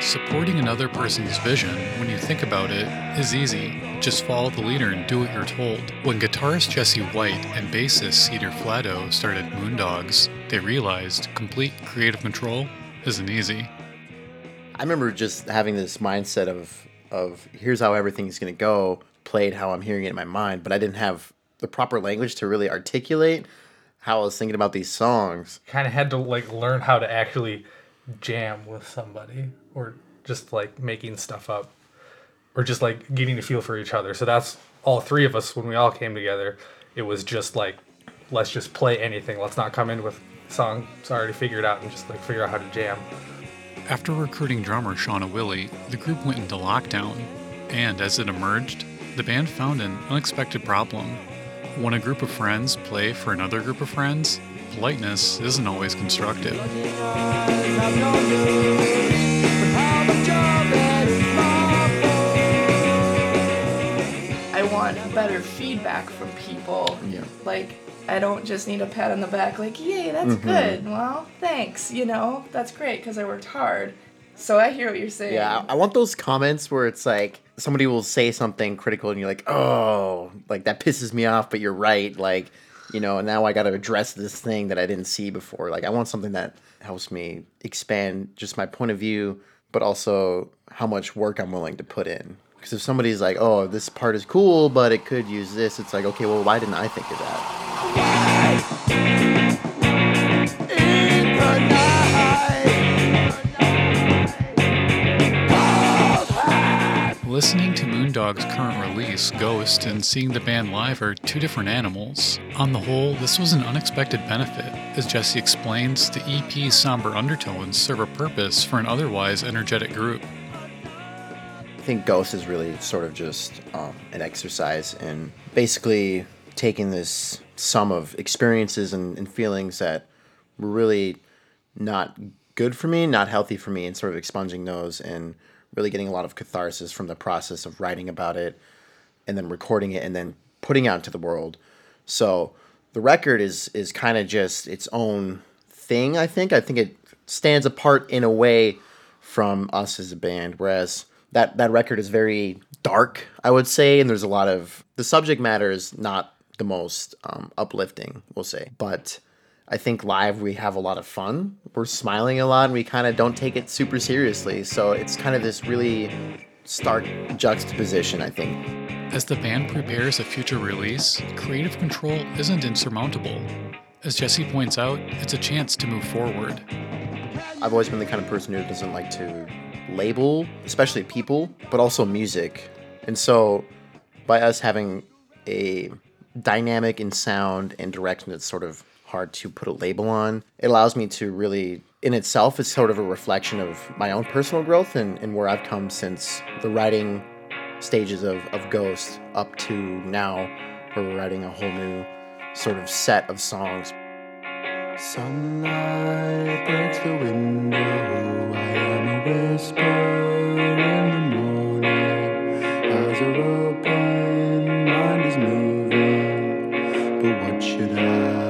Supporting another person's vision, when you think about it, is easy. Just follow the leader and do what you're told. When guitarist Jesse White and bassist Cedar Flatto started Moondogs, they realized complete creative control isn't easy. I remember just having this mindset of of here's how everything's gonna go, played how I'm hearing it in my mind, but I didn't have the proper language to really articulate how I was thinking about these songs. Kind of had to like learn how to actually jam with somebody or just like making stuff up or just like getting a feel for each other. So that's all three of us when we all came together. It was just like let's just play anything. Let's not come in with songs already figured out and just like figure out how to jam. After recruiting drummer Shauna Willie, the group went into lockdown, and as it emerged, the band found an unexpected problem. When a group of friends play for another group of friends, politeness isn't always constructive. I want better feedback from people. Yeah. Like, I don't just need a pat on the back, like, yay, that's Mm-hmm. good. Well, thanks. You know, that's great because I worked hard. So I hear what you're saying. Yeah, I I want those comments where it's like somebody will say something critical and you're like, oh, like that pisses me off, but you're right. Like, you know, and now I got to address this thing that I didn't see before. Like, I want something that helps me expand just my point of view, but also how much work I'm willing to put in. Because if somebody's like, oh, this part is cool, but it could use this, it's like, okay, well, why didn't I think of that? Listening to Moondog's current release, Ghost, and seeing the band live are two different animals. On the whole, this was an unexpected benefit. As Jesse explains, the EP's somber undertones serve a purpose for an otherwise energetic group. I think Ghost is really sort of just um, an exercise in basically taking this sum of experiences and, and feelings that were really not good for me, not healthy for me, and sort of expunging those and really getting a lot of catharsis from the process of writing about it and then recording it and then putting out into the world. So the record is is kind of just its own thing. I think. I think it stands apart in a way from us as a band. Whereas that that record is very dark, I would say, and there's a lot of the subject matter is not the most um, uplifting, we'll say, but. I think live we have a lot of fun. We're smiling a lot and we kind of don't take it super seriously. So it's kind of this really stark juxtaposition, I think. As the band prepares a future release, creative control isn't insurmountable. As Jesse points out, it's a chance to move forward. I've always been the kind of person who doesn't like to label, especially people, but also music. And so, by us having a dynamic in sound and direction that's sort of hard to put a label on. It allows me to really, in itself, is sort of a reflection of my own personal growth and, and where I've come since the writing stages of, of Ghost up to now, where we're writing a whole new sort of set of songs. Sunlight breaks the window. I am a whisper in the morning. Eyes are open, mind is moving. But what should I?